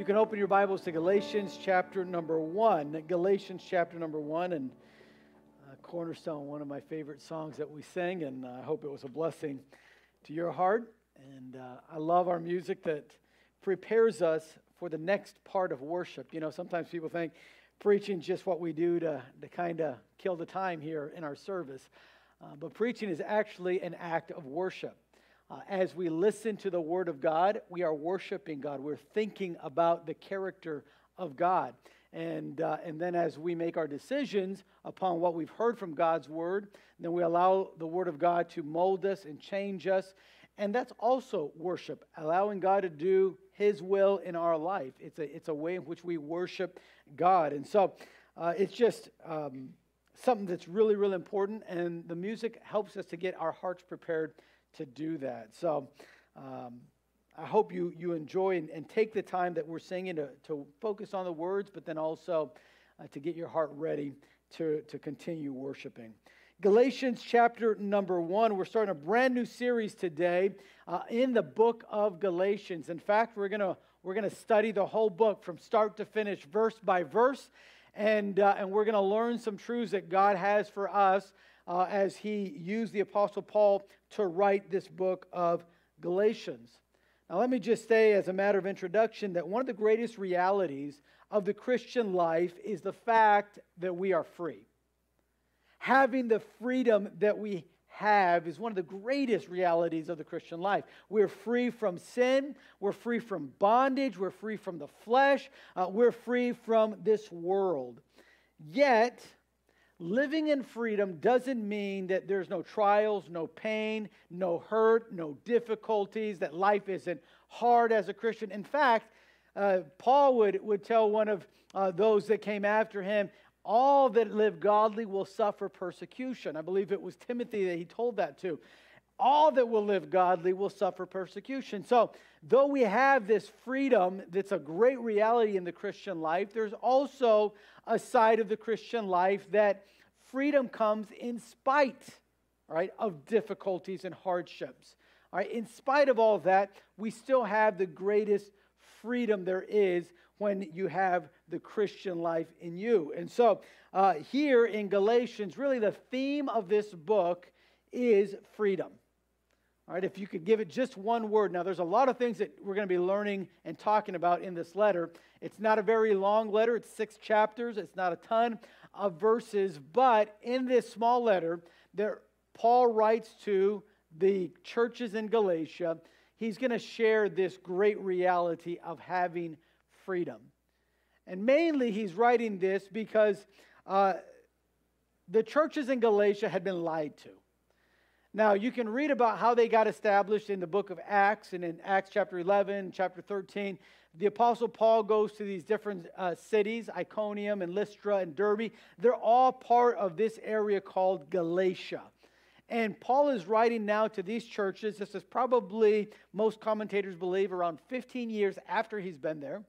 You can open your Bibles to Galatians chapter number one. Galatians chapter number one, and uh, Cornerstone, one of my favorite songs that we sing, and I hope it was a blessing to your heart. And uh, I love our music that prepares us for the next part of worship. You know, sometimes people think preaching is just what we do to, to kind of kill the time here in our service. Uh, but preaching is actually an act of worship. Uh, as we listen to the Word of God, we are worshiping God. We're thinking about the character of God. And, uh, and then as we make our decisions upon what we've heard from God's Word, then we allow the Word of God to mold us and change us. And that's also worship, allowing God to do His will in our life. It's a, it's a way in which we worship God. And so uh, it's just um, something that's really, really important. And the music helps us to get our hearts prepared to do that. So um, I hope you, you enjoy and, and, take the time that we're singing to, to focus on the words, but then also uh, to get your heart ready to, to continue worshiping. Galatians chapter number one. We're starting a brand new series today uh, in the book of Galatians. In fact, we're going to we're going to study the whole book from start to finish, verse by verse, and, uh, and we're going to learn some truths that God has for us uh, as he used the Apostle Paul to write this book of Galatians. Now, let me just say, as a matter of introduction, that one of the greatest realities of the Christian life is the fact that we are free. Having the freedom that we have is one of the greatest realities of the Christian life. We're free from sin, we're free from bondage, we're free from the flesh, uh, we're free from this world. Yet, Living in freedom doesn't mean that there's no trials, no pain, no hurt, no difficulties, that life isn't hard as a Christian. In fact, uh, Paul would, would tell one of uh, those that came after him, all that live godly will suffer persecution. I believe it was Timothy that he told that to. All that will live godly will suffer persecution. So, though we have this freedom that's a great reality in the Christian life, there's also a side of the Christian life that freedom comes in spite right, of difficulties and hardships. All right, in spite of all that, we still have the greatest freedom there is when you have the Christian life in you. And so, uh, here in Galatians, really the theme of this book is freedom. All right, if you could give it just one word. Now, there's a lot of things that we're going to be learning and talking about in this letter. It's not a very long letter, it's six chapters, it's not a ton of verses, but in this small letter, there, Paul writes to the churches in Galatia. He's going to share this great reality of having freedom. And mainly, he's writing this because uh, the churches in Galatia had been lied to. Now, you can read about how they got established in the book of Acts and in Acts chapter 11, chapter 13. The Apostle Paul goes to these different uh, cities, Iconium and Lystra and Derbe. They're all part of this area called Galatia. And Paul is writing now to these churches. This is probably, most commentators believe, around 15 years after he's been there.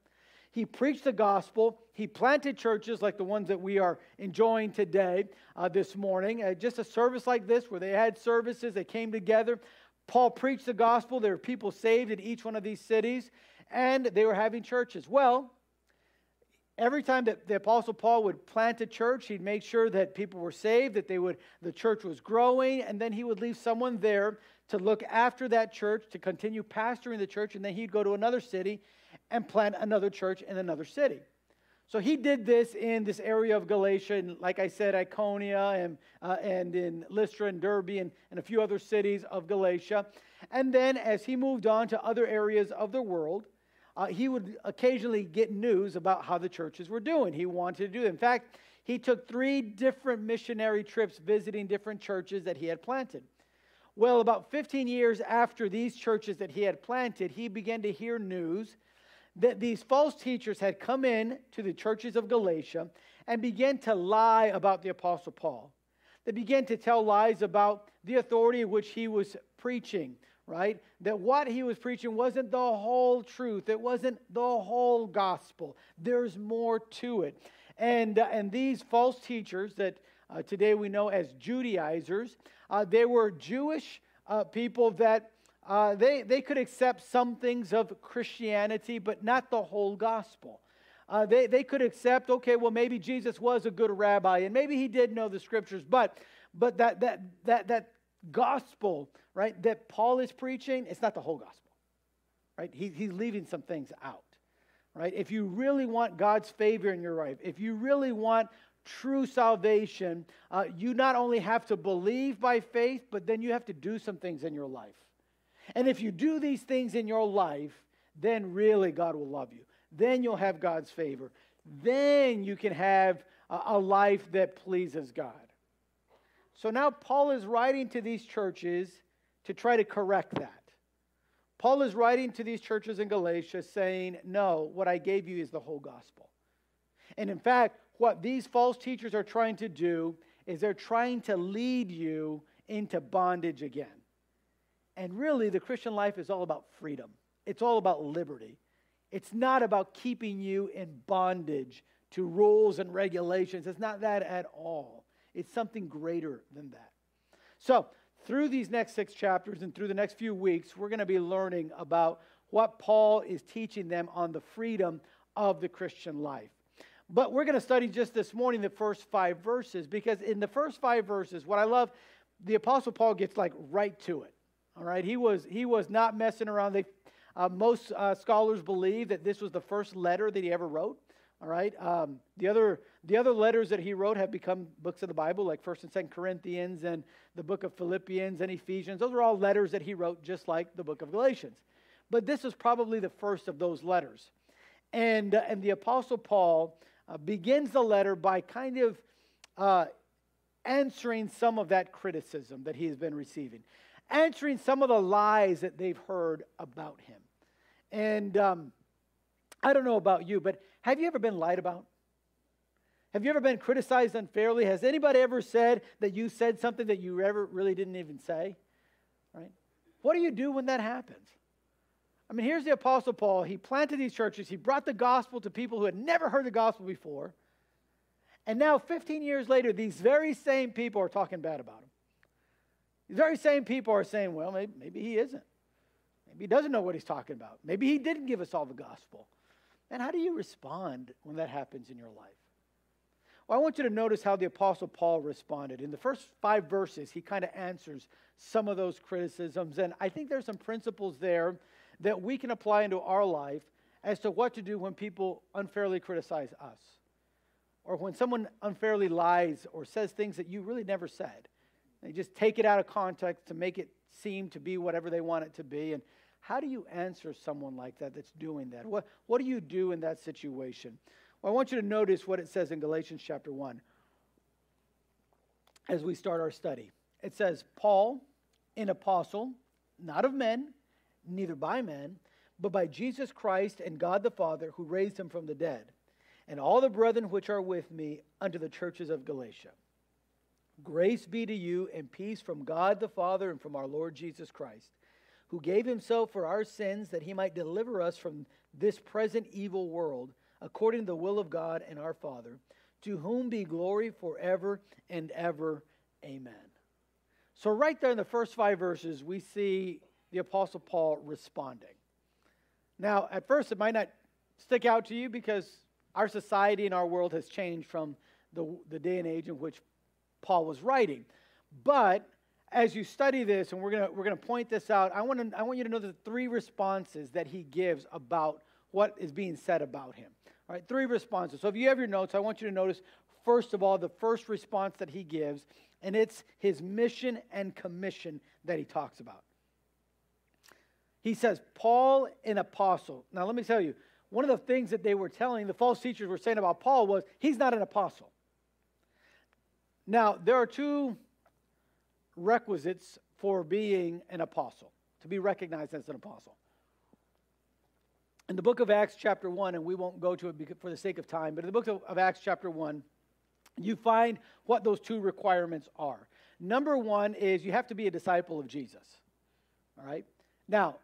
He preached the gospel. He planted churches like the ones that we are enjoying today, uh, this morning. Uh, just a service like this where they had services, they came together. Paul preached the gospel. There were people saved in each one of these cities, and they were having churches. Well, every time that the apostle paul would plant a church he'd make sure that people were saved that they would the church was growing and then he would leave someone there to look after that church to continue pastoring the church and then he'd go to another city and plant another church in another city. So he did this in this area of Galatia, and like I said, Iconia and, uh, and in Lystra and Derbe and, and a few other cities of Galatia. And then as he moved on to other areas of the world, uh, he would occasionally get news about how the churches were doing. He wanted to do it. In fact, he took three different missionary trips visiting different churches that he had planted. Well, about 15 years after these churches that he had planted, he began to hear news that these false teachers had come in to the churches of Galatia and began to lie about the Apostle Paul. They began to tell lies about the authority which he was preaching, right? That what he was preaching wasn't the whole truth, it wasn't the whole gospel. There's more to it. And, uh, and these false teachers that uh, today we know as Judaizers, uh, they were Jewish uh, people that uh, they, they could accept some things of Christianity, but not the whole gospel. Uh, they, they could accept, okay, well, maybe Jesus was a good rabbi and maybe he did know the scriptures, but, but that, that, that, that gospel, right, that Paul is preaching, it's not the whole gospel, right? He, he's leaving some things out, right? If you really want God's favor in your life, if you really want true salvation, uh, you not only have to believe by faith, but then you have to do some things in your life. And if you do these things in your life, then really God will love you. Then you'll have God's favor. Then you can have a, life that pleases God. So now Paul is writing to these churches to try to correct that. Paul is writing to these churches in Galatia saying, No, what I gave you is the whole gospel. And in fact, what these false teachers are trying to do is they're trying to lead you into bondage again. And really, the Christian life is all about freedom, it's all about liberty. It's not about keeping you in bondage to rules and regulations. It's not that at all. It's something greater than that. So, through these next six chapters and through the next few weeks, we're going to be learning about what Paul is teaching them on the freedom of the Christian life. But we're going to study just this morning the first five verses because in the first five verses, what I love, the Apostle Paul gets like right to it. All right, he was he was not messing around. They, uh, most uh, scholars believe that this was the first letter that he ever wrote. All right, um, the other the other letters that he wrote have become books of the Bible, like First and Second Corinthians and the book of Philippians and Ephesians. Those are all letters that he wrote, just like the book of Galatians. But this is probably the first of those letters, and uh, and the Apostle Paul uh, begins the letter by kind of uh, answering some of that criticism that he has been receiving, answering some of the lies that they've heard about him. And um, I don't know about you, but have you ever been lied about? Have you ever been criticized unfairly? Has anybody ever said that you said something that you ever really didn't even say? Right? What do you do when that happens? I mean, here's the Apostle Paul. He planted these churches, he brought the gospel to people who had never heard the gospel before. And now, 15 years later, these very same people are talking bad about him. These very same people are saying, well, maybe, maybe he isn't. Maybe he doesn't know what he's talking about. Maybe he didn't give us all the gospel. And how do you respond when that happens in your life? Well, I want you to notice how the Apostle Paul responded. In the first five verses, he kind of answers some of those criticisms. And I think there's some principles there that we can apply into our life as to what to do when people unfairly criticize us or when someone unfairly lies or says things that you really never said. They just take it out of context to make it seem to be whatever they want it to be. And how do you answer someone like that that's doing that? What, what do you do in that situation? Well, I want you to notice what it says in Galatians chapter 1 as we start our study. It says, Paul, an apostle, not of men, neither by men, but by Jesus Christ and God the Father, who raised him from the dead, and all the brethren which are with me unto the churches of Galatia. Grace be to you and peace from God the Father and from our Lord Jesus Christ, who gave himself for our sins that he might deliver us from this present evil world, according to the will of God and our Father, to whom be glory forever and ever. Amen. So, right there in the first five verses, we see the Apostle Paul responding. Now, at first, it might not stick out to you because our society and our world has changed from the, the day and age in which Paul was writing. But as you study this, and we're going we're gonna point this out, I, wanna, I want you to know the three responses that he gives about what is being said about him. All right, three responses. So if you have your notes, I want you to notice, first of all, the first response that he gives, and it's his mission and commission that he talks about. He says, Paul, an apostle. Now, let me tell you, one of the things that they were telling, the false teachers were saying about Paul was, he's not an apostle. Now, there are two requisites for being an apostle, to be recognized as an apostle. In the book of Acts, chapter 1, and we won't go to it for the sake of time, but in the book of, Acts, chapter 1, you find what those two requirements are. Number one is you have to be a disciple of Jesus. All right? Now,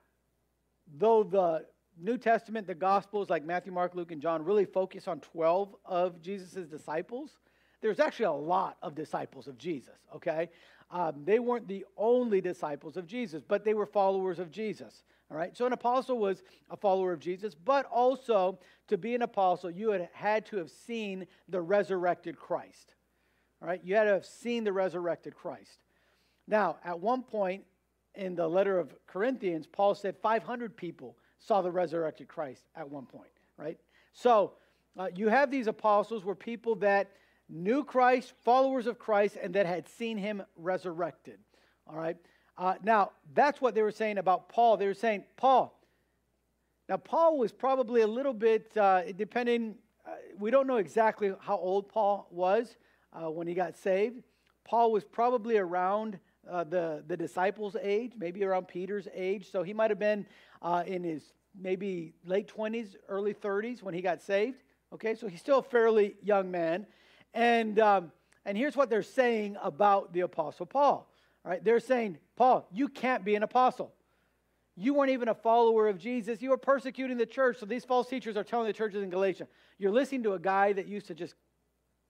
though the New Testament, the Gospels like Matthew, Mark, Luke, and John really focus on 12 of Jesus' disciples, there's actually a lot of disciples of Jesus, okay? Um, they weren't the only disciples of Jesus, but they were followers of Jesus. All right, so an apostle was a follower of Jesus, but also to be an apostle, you had had to have seen the resurrected Christ. All right, you had to have seen the resurrected Christ. Now, at one point in the letter of Corinthians, Paul said 500 people saw the resurrected Christ at one point, right? So uh, you have these apostles were people that knew Christ, followers of Christ, and that had seen him resurrected. All right. Uh, now, that's what they were saying about Paul. They were saying, Paul. Now, Paul was probably a little bit, uh, depending, uh, we don't know exactly how old Paul was uh, when he got saved. Paul was probably around uh, the, the disciples' age, maybe around Peter's age. So he might have been uh, in his maybe late 20s, early 30s when he got saved. Okay, so he's still a fairly young man. And, um, and here's what they're saying about the Apostle Paul. Right, they're saying, Paul, you can't be an apostle. You weren't even a follower of Jesus. You were persecuting the church. So these false teachers are telling the churches in Galatia, you're listening to a guy that used to just,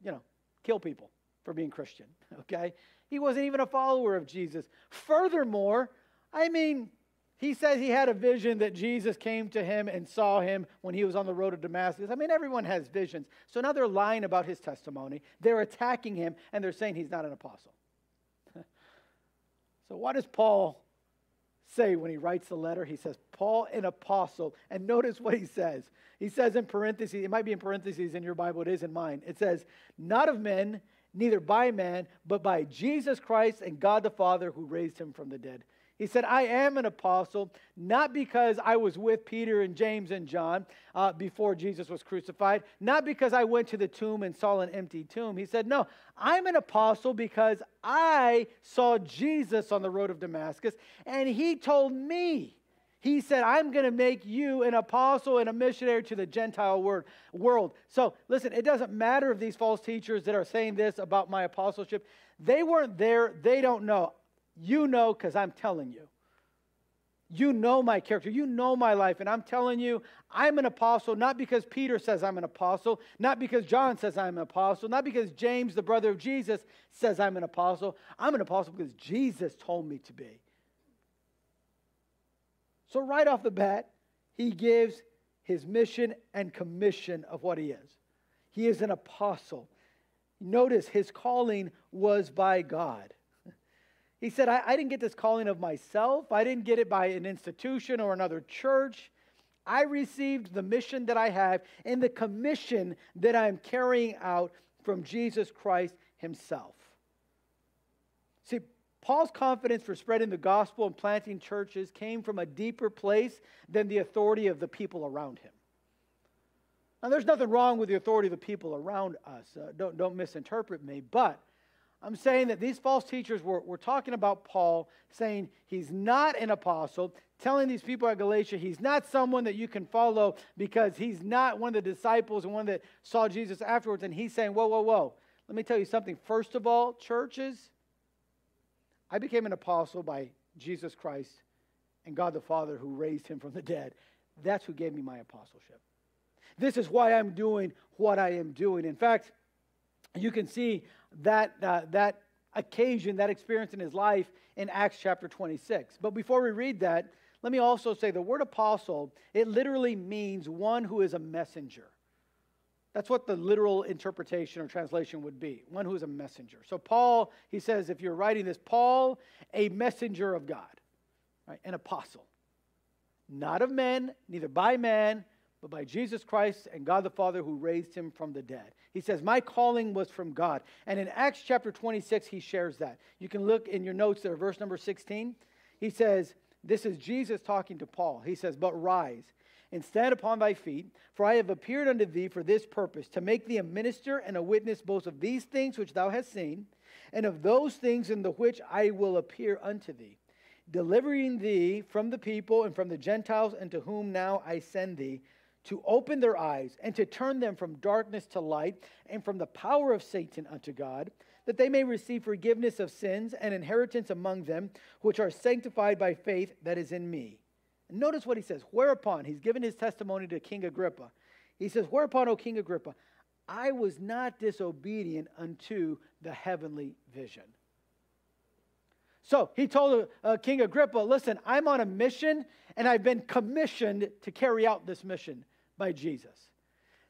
you know, kill people for being Christian. Okay? He wasn't even a follower of Jesus. Furthermore, I mean, he says he had a vision that Jesus came to him and saw him when he was on the road to Damascus. I mean, everyone has visions. So now they're lying about his testimony. They're attacking him, and they're saying he's not an apostle. so, what does Paul say when he writes the letter? He says, Paul, an apostle. And notice what he says. He says in parentheses, it might be in parentheses in your Bible, it is in mine. It says, Not of men, neither by man, but by Jesus Christ and God the Father who raised him from the dead. He said, I am an apostle, not because I was with Peter and James and John uh, before Jesus was crucified, not because I went to the tomb and saw an empty tomb. He said, No, I'm an apostle because I saw Jesus on the road of Damascus, and he told me. He said, I'm going to make you an apostle and a missionary to the Gentile word, world. So, listen, it doesn't matter if these false teachers that are saying this about my apostleship, they weren't there, they don't know. You know because I'm telling you. You know my character. You know my life. And I'm telling you, I'm an apostle, not because Peter says I'm an apostle, not because John says I'm an apostle, not because James, the brother of Jesus, says I'm an apostle. I'm an apostle because Jesus told me to be. So, right off the bat, he gives his mission and commission of what he is. He is an apostle. Notice his calling was by God. He said, I, I, didn't get this calling of myself. I didn't get it by an institution or another church. I received the mission that I have and the commission that I'm carrying out from Jesus Christ Himself. See, Paul's confidence for spreading the gospel and planting churches came from a deeper place than the authority of the people around him. Now, there's nothing wrong with the authority of the people around us. Uh, don't, don't misinterpret me. But I'm saying that these false teachers were, were talking about Paul, saying he's not an apostle, telling these people at Galatia he's not someone that you can follow because he's not one of the disciples and one that saw Jesus afterwards. And he's saying, whoa, whoa, whoa. Let me tell you something. First of all, churches, I became an apostle by Jesus Christ and God the Father who raised him from the dead. That's who gave me my apostleship. This is why I'm doing what I am doing. In fact, you can see that, uh, that occasion, that experience in his life in Acts chapter 26. But before we read that, let me also say the word apostle, it literally means one who is a messenger. That's what the literal interpretation or translation would be one who is a messenger. So, Paul, he says, if you're writing this, Paul, a messenger of God, right? an apostle, not of men, neither by man, but by Jesus Christ and God the Father who raised him from the dead. He says, My calling was from God. And in Acts chapter 26, he shares that. You can look in your notes there, verse number 16. He says, This is Jesus talking to Paul. He says, But rise and stand upon thy feet, for I have appeared unto thee for this purpose, to make thee a minister and a witness both of these things which thou hast seen, and of those things in the which I will appear unto thee, delivering thee from the people and from the Gentiles, unto whom now I send thee to open their eyes and to turn them from darkness to light and from the power of Satan unto God, that they may receive forgiveness of sins and inheritance among them which are sanctified by faith that is in me. And notice what he says. Whereupon, he's given his testimony to King Agrippa. He says, Whereupon, O King Agrippa, I was not disobedient unto the heavenly vision. So he told uh, King Agrippa, Listen, I'm on a mission and I've been commissioned to carry out this mission by Jesus.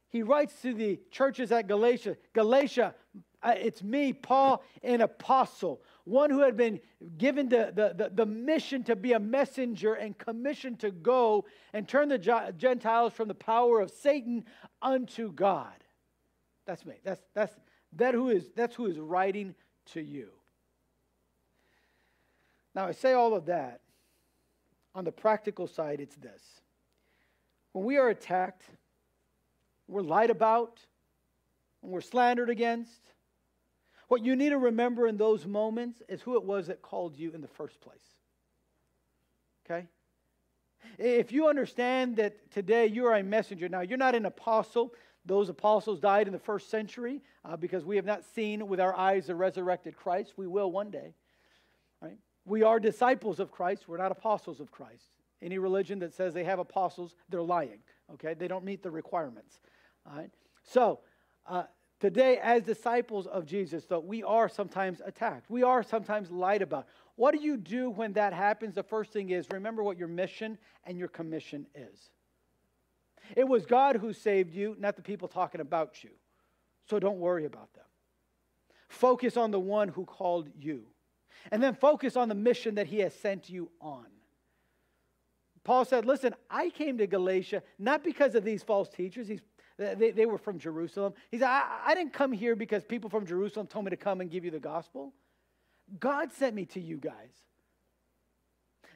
He writes to the churches at Galatia Galatia, uh, it's me, Paul, an apostle, one who had been given the, the, the, the, mission to be a messenger and commissioned to go and turn the Gentiles from the power of Satan unto God. That's me. That's, that's, that who is, that's who is writing to you. Now, I say all of that. On the practical side, it's this. When we are attacked, we're lied about, and we're slandered against, what you need to remember in those moments is who it was that called you in the first place. Okay? If you understand that today you are a messenger, now you're not an apostle. Those apostles died in the first century uh, because we have not seen with our eyes the resurrected Christ. We will one day. Right? We are disciples of Christ. We're not apostles of Christ. Any religion that says they have apostles, they're lying. Okay? They don't meet the requirements. All right? So, uh, today, as disciples of Jesus, though, we are sometimes attacked. We are sometimes lied about. What do you do when that happens? The first thing is remember what your mission and your commission is. It was God who saved you, not the people talking about you. So don't worry about them. Focus on the one who called you. And then focus on the mission that he has sent you on. Paul said, Listen, I came to Galatia not because of these false teachers. They, they were from Jerusalem. He said, I, I didn't come here because people from Jerusalem told me to come and give you the gospel. God sent me to you guys.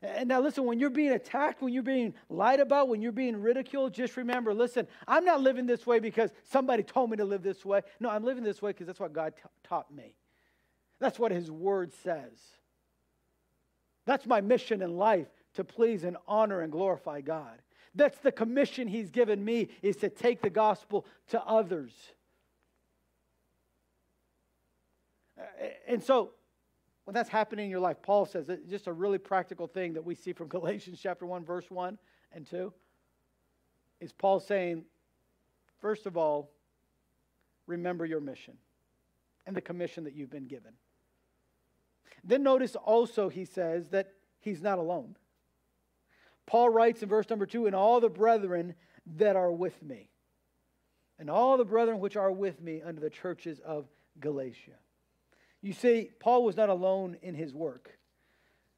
And now, listen, when you're being attacked, when you're being lied about, when you're being ridiculed, just remember listen, I'm not living this way because somebody told me to live this way. No, I'm living this way because that's what God t- taught me. That's what His Word says. That's my mission in life to please and honor and glorify God. That's the commission He's given me is to take the gospel to others. And so when that's happening in your life, Paul says it's just a really practical thing that we see from Galatians chapter 1, verse 1 and 2. Is Paul saying, first of all, remember your mission and the commission that you've been given. Then notice also, he says, that he's not alone. Paul writes in verse number 2 And all the brethren that are with me, and all the brethren which are with me under the churches of Galatia. You see, Paul was not alone in his work.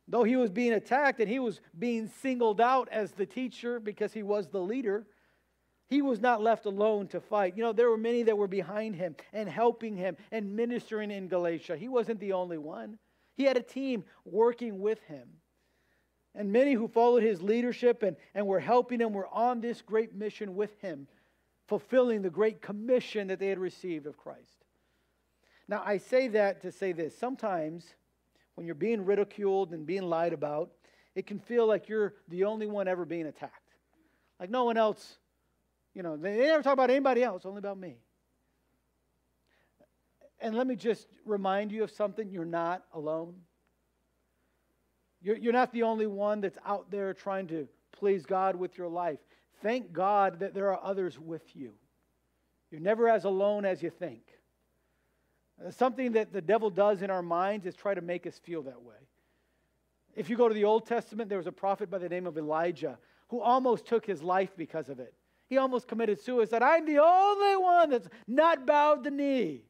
Though he was being attacked and he was being singled out as the teacher because he was the leader, he was not left alone to fight. You know, there were many that were behind him and helping him and ministering in Galatia. He wasn't the only one, he had a team working with him. And many who followed his leadership and, and were helping him were on this great mission with him, fulfilling the great commission that they had received of Christ. Now, I say that to say this. Sometimes when you're being ridiculed and being lied about, it can feel like you're the only one ever being attacked. Like no one else, you know, they never talk about anybody else, only about me. And let me just remind you of something you're not alone. You're, you're not the only one that's out there trying to please God with your life. Thank God that there are others with you. You're never as alone as you think. Uh, something that the devil does in our minds is try to make us feel that way. If you go to the Old Testament, there was a prophet by the name of Elijah who almost took his life because of it. He almost committed suicide. I'm the only one that's not bowed the knee.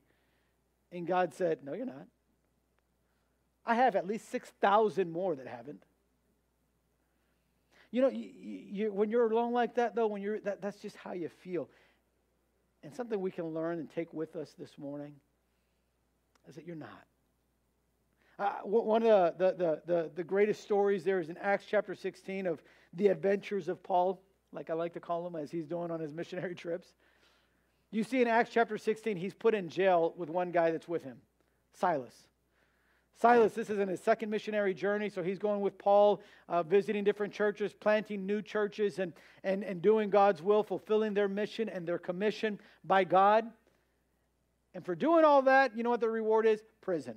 And God said, No, you're not. I have at least 6,000 more that haven't. You know, you, you, when you're alone like that, though, when you're that, that's just how you feel. And something we can learn and take with us this morning is that you're not. Uh, one of the, the, the, the, greatest stories there is in Acts chapter 16 of the adventures of Paul, like I like to call him, as he's doing on his missionary trips. You see in Acts chapter 16, he's put in jail with one guy that's with him, Silas. Silas, this is in his second missionary journey, so he's going with Paul, uh, visiting different churches, planting new churches, and, and, and doing God's will, fulfilling their mission and their commission by God. And for doing all that, you know what the reward is? Prison.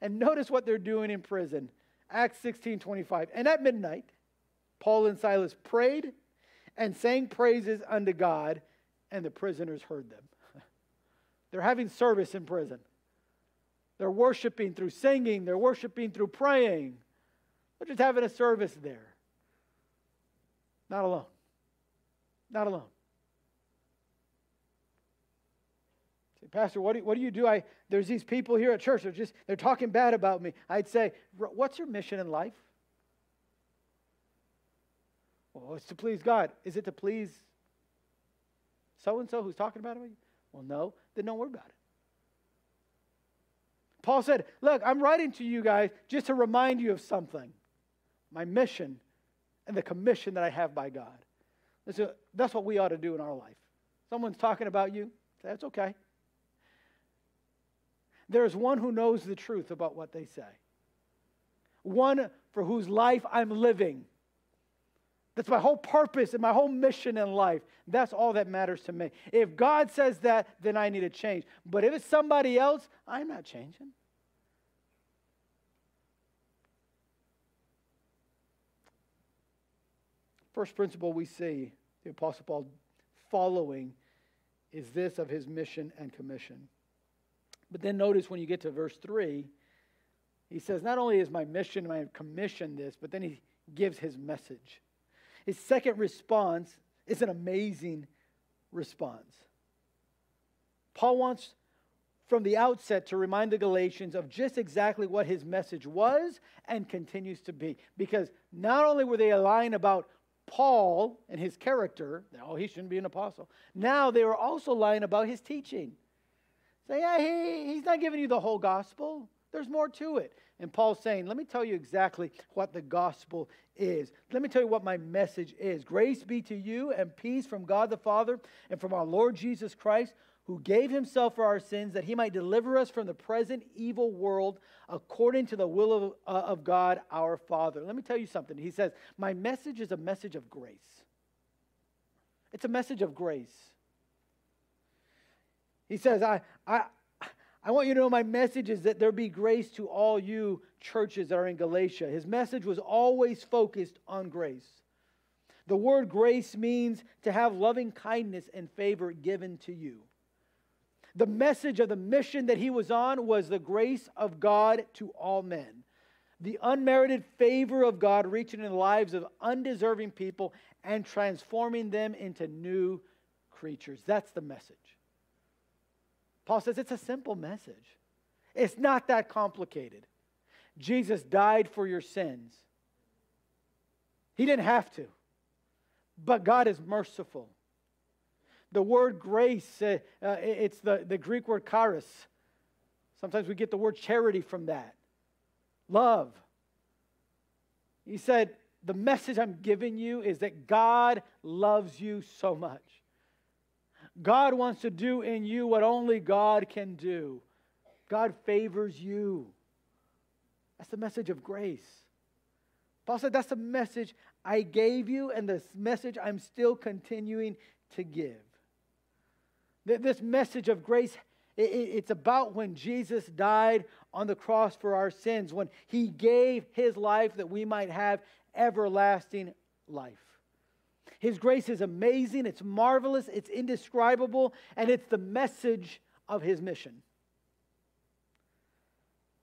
And notice what they're doing in prison. Acts 16 25. And at midnight, Paul and Silas prayed and sang praises unto God, and the prisoners heard them. they're having service in prison. They're worshiping through singing, they're worshiping through praying. They're just having a service there. Not alone. Not alone. Say, Pastor, what do, what do you do? I, there's these people here at church. They're just they're talking bad about me. I'd say, what's your mission in life? Well, it's to please God. Is it to please so and so who's talking about you? Well, no. Then don't worry about it. Paul said, Look, I'm writing to you guys just to remind you of something my mission and the commission that I have by God. Listen, that's what we ought to do in our life. Someone's talking about you, that's okay. There is one who knows the truth about what they say, one for whose life I'm living. That's my whole purpose and my whole mission in life. That's all that matters to me. If God says that, then I need to change. But if it's somebody else, I'm not changing. First principle we see the Apostle Paul following is this of his mission and commission. But then notice when you get to verse 3, he says, Not only is my mission, my commission this, but then he gives his message. His second response is an amazing response. Paul wants from the outset to remind the Galatians of just exactly what his message was and continues to be. Because not only were they lying about Paul and his character, oh, he shouldn't be an apostle. Now they were also lying about his teaching. Say, yeah, he, he's not giving you the whole gospel. There's more to it. And Paul's saying, let me tell you exactly what the gospel is. Let me tell you what my message is. Grace be to you and peace from God the Father and from our Lord Jesus Christ, who gave himself for our sins that he might deliver us from the present evil world according to the will of, uh, of God our Father. Let me tell you something. He says, My message is a message of grace. It's a message of grace. He says, I, I, I want you to know my message is that there be grace to all you churches that are in Galatia. His message was always focused on grace. The word grace means to have loving kindness and favor given to you. The message of the mission that he was on was the grace of God to all men. The unmerited favor of God reaching in the lives of undeserving people and transforming them into new creatures. That's the message. Paul says it's a simple message, it's not that complicated. Jesus died for your sins. He didn't have to, but God is merciful. The word grace, uh, uh, it's the, the Greek word charis. Sometimes we get the word charity from that. Love. He said, The message I'm giving you is that God loves you so much. God wants to do in you what only God can do. God favors you. That's the message of grace. Paul said, That's the message I gave you, and the message I'm still continuing to give. This message of grace, it's about when Jesus died on the cross for our sins, when he gave his life that we might have everlasting life. His grace is amazing, it's marvelous, it's indescribable, and it's the message of his mission.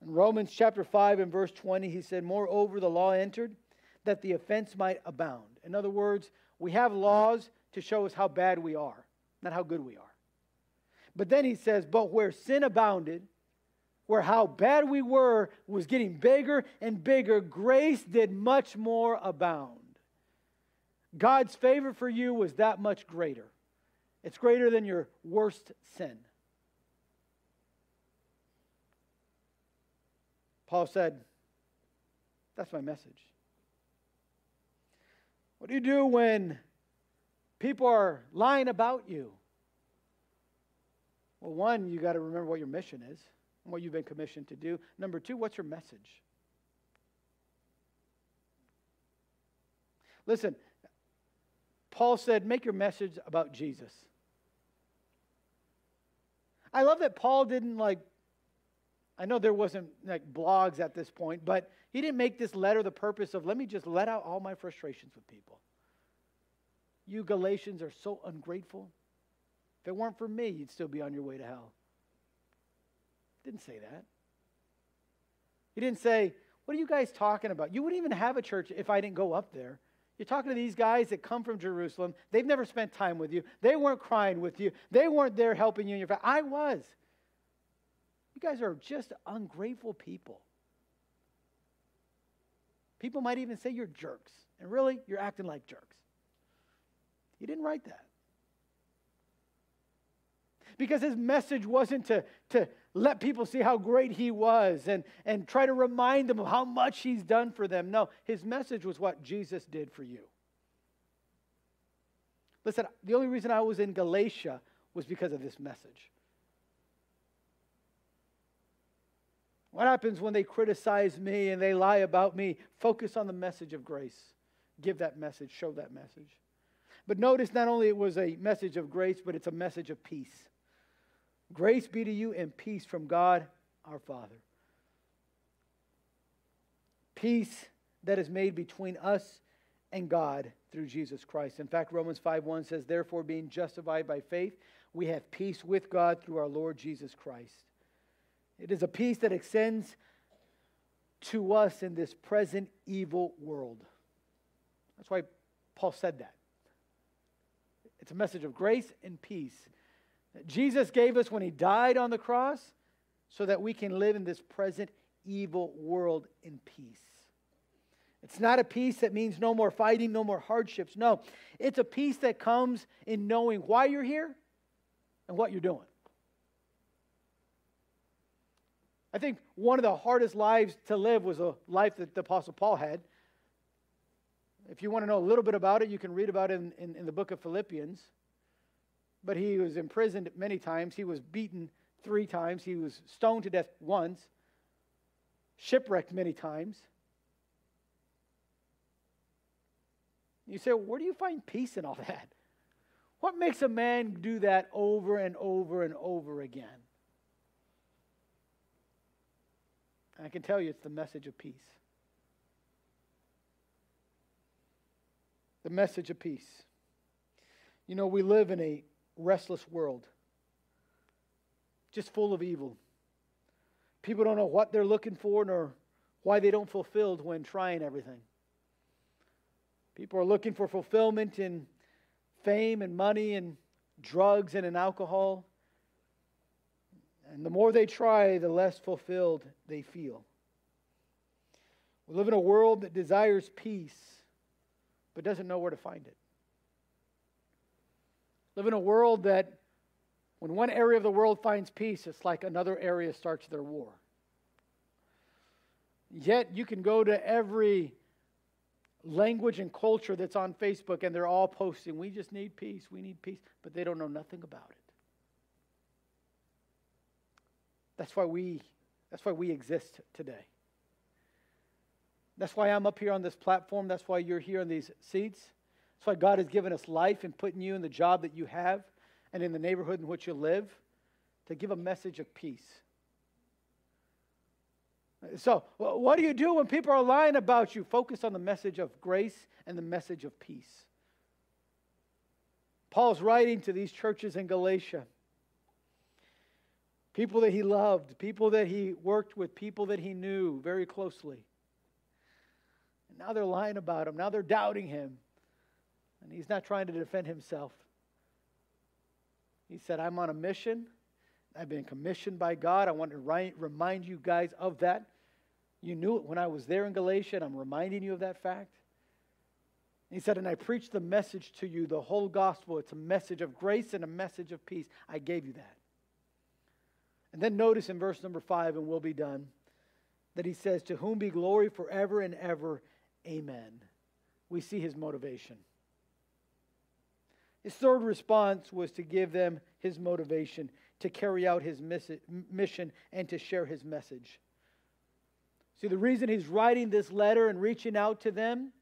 In Romans chapter 5 and verse 20, he said, Moreover, the law entered that the offense might abound. In other words, we have laws to show us how bad we are, not how good we are. But then he says, But where sin abounded, where how bad we were was getting bigger and bigger, grace did much more abound. God's favor for you was that much greater. It's greater than your worst sin. Paul said, That's my message. What do you do when people are lying about you? Well, one, you got to remember what your mission is and what you've been commissioned to do. Number two, what's your message? Listen, Paul said, make your message about Jesus. I love that Paul didn't like, I know there wasn't like blogs at this point, but he didn't make this letter the purpose of, let me just let out all my frustrations with people. You Galatians are so ungrateful. If it weren't for me, you'd still be on your way to hell. Didn't say that. He didn't say, What are you guys talking about? You wouldn't even have a church if I didn't go up there. You're talking to these guys that come from Jerusalem. They've never spent time with you. They weren't crying with you. They weren't there helping you in your family. I was. You guys are just ungrateful people. People might even say you're jerks. And really, you're acting like jerks. He didn't write that. Because his message wasn't to, to let people see how great he was and, and try to remind them of how much he's done for them. No, his message was what Jesus did for you. Listen, the only reason I was in Galatia was because of this message. What happens when they criticize me and they lie about me? Focus on the message of grace. Give that message, show that message. But notice not only it was a message of grace, but it's a message of peace. Grace be to you and peace from God our Father. Peace that is made between us and God through Jesus Christ. In fact, Romans 5:1 says, "Therefore being justified by faith, we have peace with God through our Lord Jesus Christ." It is a peace that extends to us in this present evil world. That's why Paul said that. It's a message of grace and peace that Jesus gave us when he died on the cross so that we can live in this present evil world in peace. It's not a peace that means no more fighting, no more hardships. No, it's a peace that comes in knowing why you're here and what you're doing. I think one of the hardest lives to live was a life that the Apostle Paul had. If you want to know a little bit about it, you can read about it in, in, in the book of Philippians but he was imprisoned many times. He was beaten three times. He was stoned to death once, shipwrecked many times. You say, well, where do you find peace in all that? What makes a man do that over and over and over again? I can tell you it's the message of peace. The message of peace. You know, we live in a restless world, just full of evil. People don't know what they're looking for nor why they don't fulfill when trying everything. People are looking for fulfillment in fame and money and drugs and in alcohol. And the more they try, the less fulfilled they feel. We live in a world that desires peace, but doesn't know where to find it live in a world that when one area of the world finds peace, it's like another area starts their war. Yet you can go to every language and culture that's on Facebook and they're all posting, we just need peace, we need peace, but they don't know nothing about it. That's why we that's why we exist today. That's why I'm up here on this platform. That's why you're here in these seats. That's why God has given us life and putting you in the job that you have and in the neighborhood in which you live to give a message of peace. So, what do you do when people are lying about you? Focus on the message of grace and the message of peace. Paul's writing to these churches in Galatia. People that he loved, people that he worked with, people that he knew very closely. And now they're lying about him. Now they're doubting him. And he's not trying to defend himself. He said, I'm on a mission. I've been commissioned by God. I want to remind you guys of that. You knew it when I was there in Galatia, and I'm reminding you of that fact. He said, And I preached the message to you, the whole gospel. It's a message of grace and a message of peace. I gave you that. And then notice in verse number five, and we'll be done, that he says, To whom be glory forever and ever. Amen. We see his motivation. His third response was to give them his motivation to carry out his mission and to share his message. See, the reason he's writing this letter and reaching out to them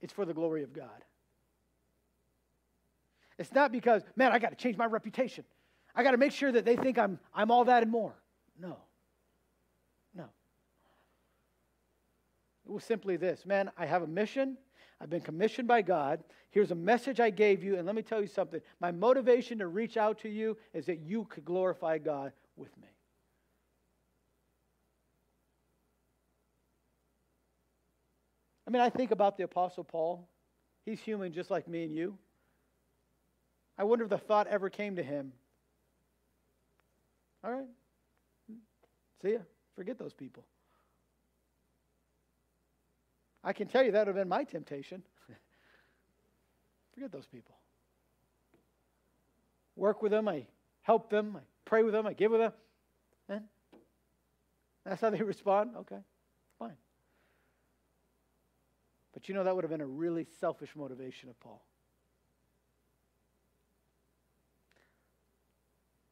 is for the glory of God. It's not because, man, I got to change my reputation. I got to make sure that they think I'm, I'm all that and more. No. No. It was simply this man, I have a mission. I've been commissioned by God. Here's a message I gave you. And let me tell you something my motivation to reach out to you is that you could glorify God with me. I mean, I think about the Apostle Paul. He's human just like me and you. I wonder if the thought ever came to him. All right, see ya. Forget those people. I can tell you that would have been my temptation. Forget those people. Work with them, I help them, I pray with them, I give with them. And that's how they respond. Okay, fine. But you know, that would have been a really selfish motivation of Paul.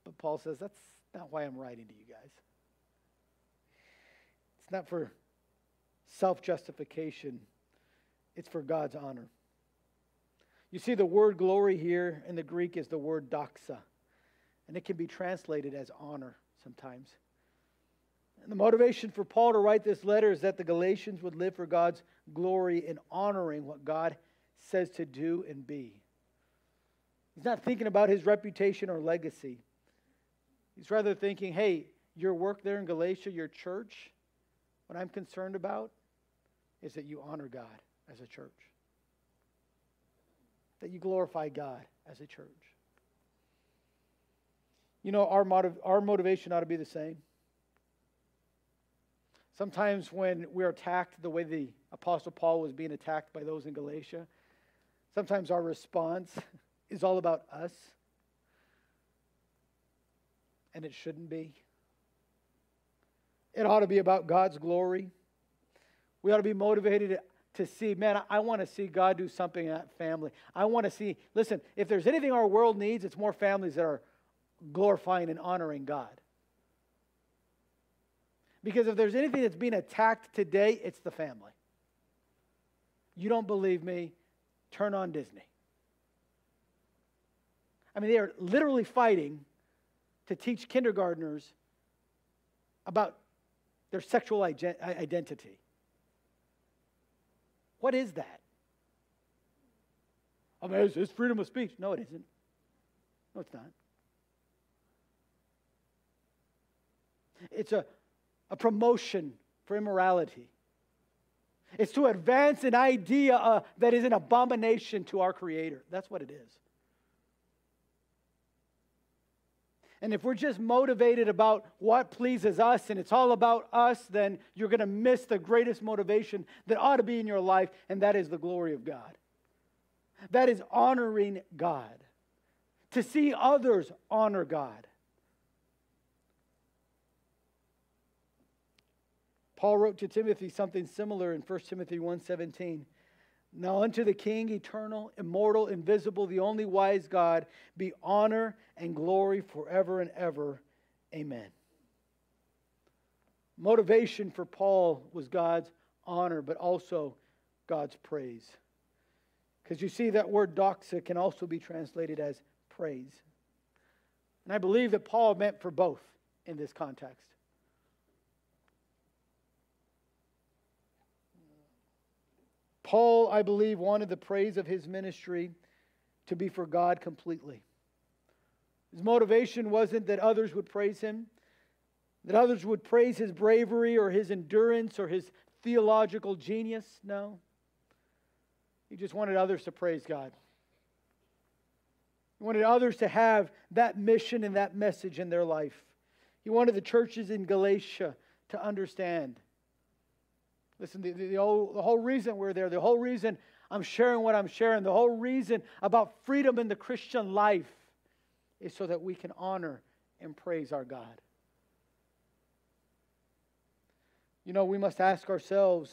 But Paul says, that's not why I'm writing to you guys. It's not for self justification, it's for God's honor. You see, the word glory here in the Greek is the word doxa, and it can be translated as honor sometimes. And the motivation for Paul to write this letter is that the Galatians would live for God's glory in honoring what God says to do and be. He's not thinking about his reputation or legacy. He's rather thinking, hey, your work there in Galatia, your church, what I'm concerned about is that you honor God as a church, that you glorify God as a church. You know, our, motiv- our motivation ought to be the same. Sometimes when we're attacked the way the Apostle Paul was being attacked by those in Galatia, sometimes our response is all about us, and it shouldn't be. It ought to be about God's glory. We ought to be motivated to see, man, I want to see God do something in that family. I want to see, listen, if there's anything our world needs, it's more families that are glorifying and honoring God. Because if there's anything that's being attacked today, it's the family. You don't believe me? Turn on Disney. I mean, they are literally fighting to teach kindergartners about their sexual identity. What is that? I mean, it's, it's freedom of speech. No, it isn't. No, it's not. It's a, a promotion for immorality. It's to advance an idea uh, that is an abomination to our Creator. That's what it is. And if we're just motivated about what pleases us and it's all about us, then you're going to miss the greatest motivation that ought to be in your life, and that is the glory of God. That is honoring God. To see others honor God. Paul wrote to Timothy something similar in 1 Timothy 1:17. Now unto the King, eternal, immortal, invisible, the only wise God, be honor and glory forever and ever. Amen. Motivation for Paul was God's honor, but also God's praise. Because you see, that word doxa can also be translated as praise. And I believe that Paul meant for both in this context. Paul, I believe, wanted the praise of his ministry to be for God completely. His motivation wasn't that others would praise him, that others would praise his bravery or his endurance or his theological genius. No. He just wanted others to praise God. He wanted others to have that mission and that message in their life. He wanted the churches in Galatia to understand Listen, the, the, whole, the whole reason we're there, the whole reason I'm sharing what I'm sharing, the whole reason about freedom in the Christian life is so that we can honor and praise our God. You know, we must ask ourselves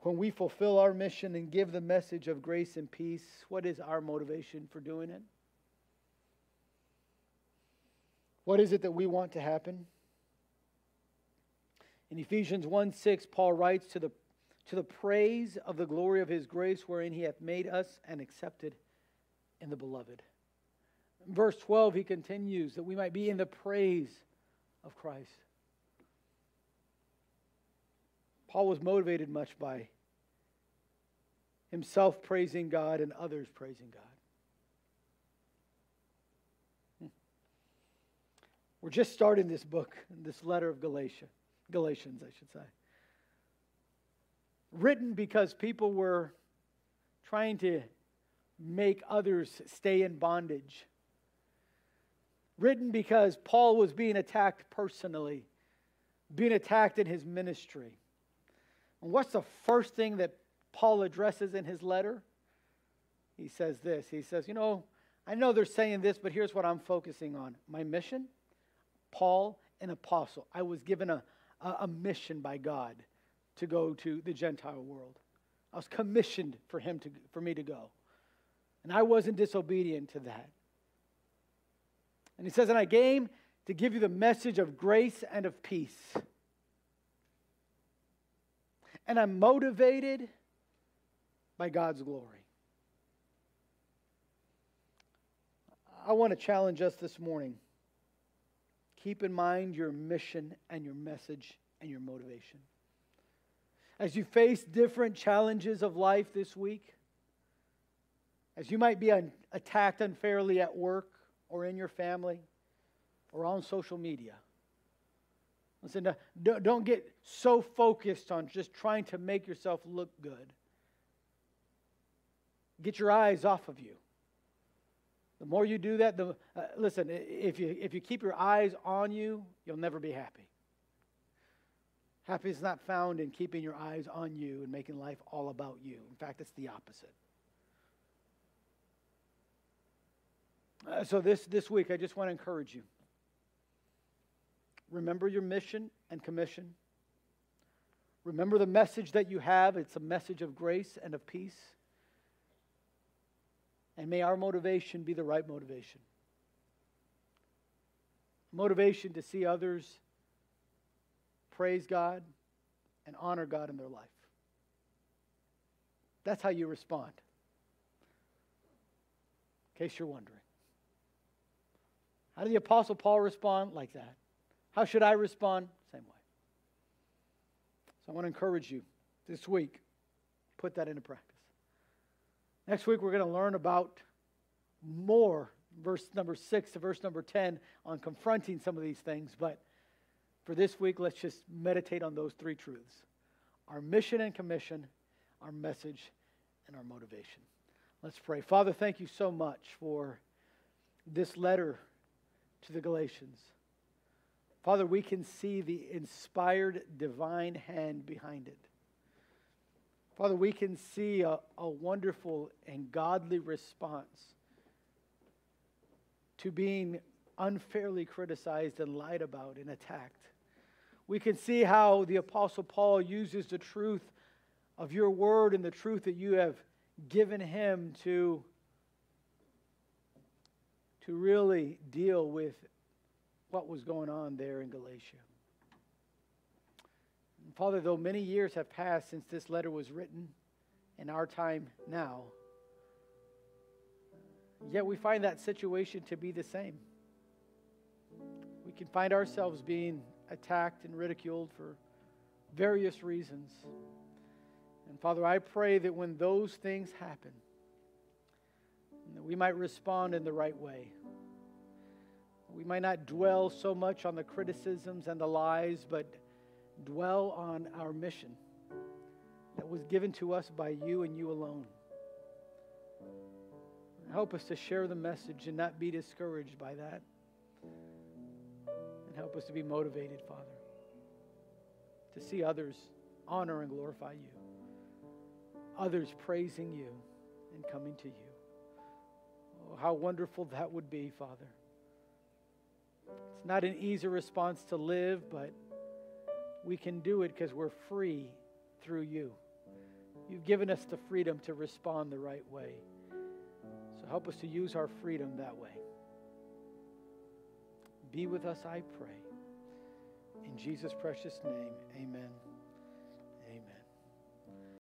when we fulfill our mission and give the message of grace and peace, what is our motivation for doing it? What is it that we want to happen? In Ephesians 1 6, Paul writes to the, to the praise of the glory of his grace, wherein he hath made us and accepted in the beloved. In verse 12, he continues that we might be in the praise of Christ. Paul was motivated much by himself praising God and others praising God. Hmm. We're just starting this book, this letter of Galatia. Galatians, I should say. written because people were trying to make others stay in bondage. Written because Paul was being attacked personally, being attacked in his ministry. And what's the first thing that Paul addresses in his letter? He says this He says, You know, I know they're saying this, but here's what I'm focusing on my mission, Paul, an apostle. I was given a, a, a mission by God to go to the Gentile world. I was commissioned for him to, for me to go. And I wasn't disobedient to that. And he says, And I came to give you the message of grace and of peace. And I'm motivated by God's glory. I want to challenge us this morning. Keep in mind your mission and your message and your motivation. As you face different challenges of life this week, as you might be un- attacked unfairly at work or in your family or on social media, listen, uh, don't get so focused on just trying to make yourself look good. Get your eyes off of you. The more you do that, the uh, listen. If you if you keep your eyes on you, you'll never be happy. Happiness is not found in keeping your eyes on you and making life all about you. In fact, it's the opposite. Uh, so this this week, I just want to encourage you. Remember your mission and commission. Remember the message that you have. It's a message of grace and of peace. And may our motivation be the right motivation. Motivation to see others praise God and honor God in their life. That's how you respond. In case you're wondering. How did the Apostle Paul respond? Like that. How should I respond? Same way. So I want to encourage you this week, put that into practice. Next week, we're going to learn about more, verse number 6 to verse number 10, on confronting some of these things. But for this week, let's just meditate on those three truths our mission and commission, our message, and our motivation. Let's pray. Father, thank you so much for this letter to the Galatians. Father, we can see the inspired divine hand behind it. Father, we can see a, a wonderful and godly response to being unfairly criticized and lied about and attacked. We can see how the Apostle Paul uses the truth of your word and the truth that you have given him to, to really deal with what was going on there in Galatia. Father, though many years have passed since this letter was written, in our time now, yet we find that situation to be the same. We can find ourselves being attacked and ridiculed for various reasons. And Father, I pray that when those things happen, that we might respond in the right way. We might not dwell so much on the criticisms and the lies, but dwell on our mission that was given to us by you and you alone. Help us to share the message and not be discouraged by that. And help us to be motivated, Father, to see others honor and glorify you, others praising you and coming to you. Oh, how wonderful that would be, Father. It's not an easy response to live, but we can do it because we're free through you. You've given us the freedom to respond the right way. So help us to use our freedom that way. Be with us, I pray. In Jesus' precious name, amen.